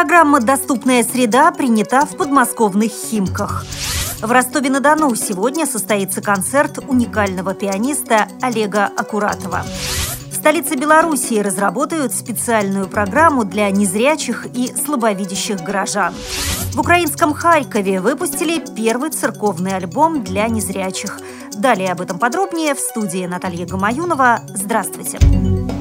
Программа «Доступная среда» принята в подмосковных Химках. В Ростове-на-Дону сегодня состоится концерт уникального пианиста Олега Акуратова. В столице Белоруссии разработают специальную программу для незрячих и слабовидящих горожан. В украинском Харькове выпустили первый церковный альбом для незрячих. Далее об этом подробнее в студии Наталья Гамаюнова. Здравствуйте! Здравствуйте!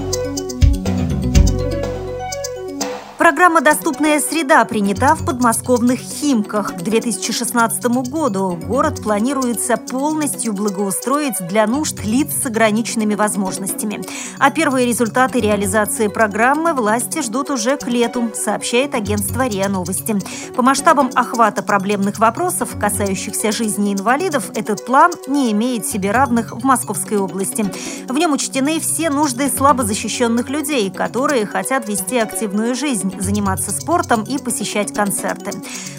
Программа «Доступная среда» принята в подмосковных Химках. К 2016 году город планируется полностью благоустроить для нужд лиц с ограниченными возможностями. А первые результаты реализации программы власти ждут уже к лету, сообщает агентство РИА Новости. По масштабам охвата проблемных вопросов, касающихся жизни инвалидов, этот план не имеет себе равных в Московской области. В нем учтены все нужды слабозащищенных людей, которые хотят вести активную жизнь заниматься спортом и посещать концерты.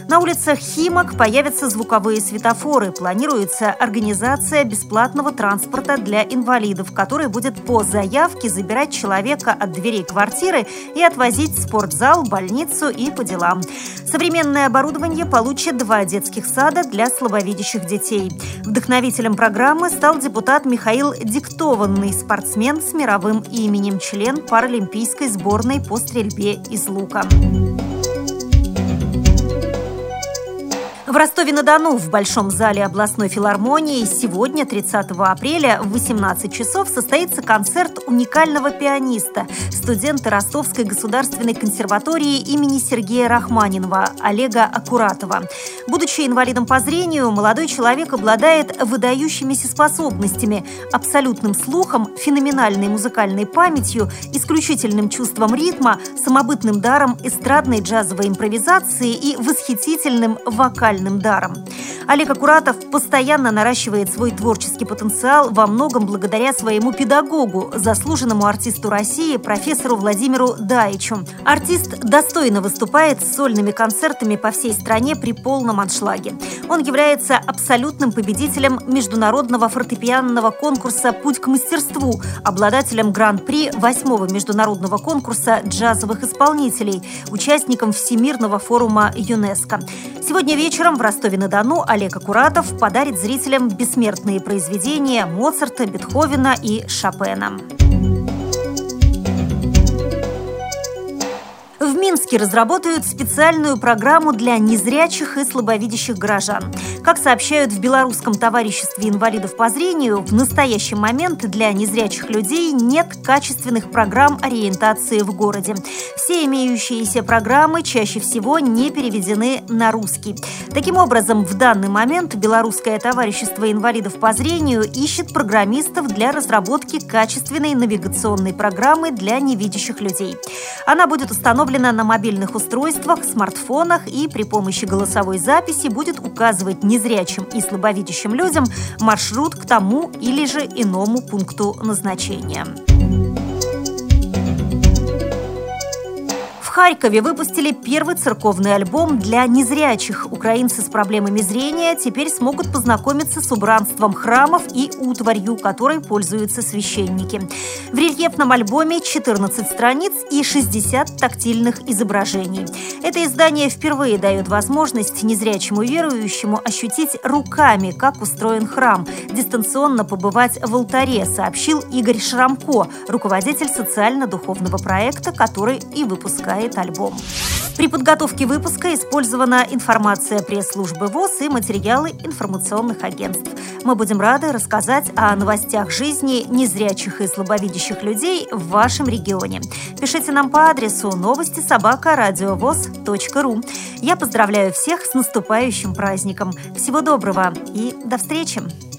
На улицах Химок появятся звуковые светофоры. Планируется организация бесплатного транспорта для инвалидов, который будет по заявке забирать человека от дверей квартиры и отвозить в спортзал, больницу и по делам. Современное оборудование получит два детских сада для слабовидящих детей. Вдохновителем программы стал депутат Михаил Диктованный, спортсмен с мировым именем, член паралимпийской сборной по стрельбе из лука лука. В Ростове-на-Дону в Большом зале областной филармонии сегодня, 30 апреля, в 18 часов состоится концерт уникального пианиста, студента Ростовской государственной консерватории имени Сергея Рахманинова Олега Акуратова. Будучи инвалидом по зрению, молодой человек обладает выдающимися способностями, абсолютным слухом, феноменальной музыкальной памятью, исключительным чувством ритма, самобытным даром эстрадной джазовой импровизации и восхитительным вокальным уникальным даром. Олег Акуратов постоянно наращивает свой творческий потенциал во многом благодаря своему педагогу, заслуженному артисту России, профессору Владимиру Даичу. Артист достойно выступает с сольными концертами по всей стране при полном аншлаге. Он является абсолютным победителем международного фортепианного конкурса «Путь к мастерству», обладателем гран-при восьмого международного конкурса джазовых исполнителей, участником Всемирного форума ЮНЕСКо. Сегодня вечером в Ростове-на-Дону Олег Акуратов подарит зрителям бессмертные произведения Моцарта, Бетховена и Шопена. Минске разработают специальную программу для незрячих и слабовидящих горожан. Как сообщают в Белорусском товариществе инвалидов по зрению, в настоящий момент для незрячих людей нет качественных программ ориентации в городе. Все имеющиеся программы чаще всего не переведены на русский. Таким образом, в данный момент Белорусское товарищество инвалидов по зрению ищет программистов для разработки качественной навигационной программы для невидящих людей. Она будет установлена установлена на мобильных устройствах, смартфонах и при помощи голосовой записи будет указывать незрячим и слабовидящим людям маршрут к тому или же иному пункту назначения. Харькове выпустили первый церковный альбом для незрячих. Украинцы с проблемами зрения теперь смогут познакомиться с убранством храмов и утварью, которой пользуются священники. В рельефном альбоме 14 страниц и 60 тактильных изображений. Это издание впервые дает возможность незрячему верующему ощутить руками, как устроен храм, дистанционно побывать в алтаре, сообщил Игорь Шрамко, руководитель социально-духовного проекта, который и выпускает выпускает альбом. При подготовке выпуска использована информация пресс-службы ВОЗ и материалы информационных агентств. Мы будем рады рассказать о новостях жизни незрячих и слабовидящих людей в вашем регионе. Пишите нам по адресу новости собака ру. Я поздравляю всех с наступающим праздником. Всего доброго и до встречи!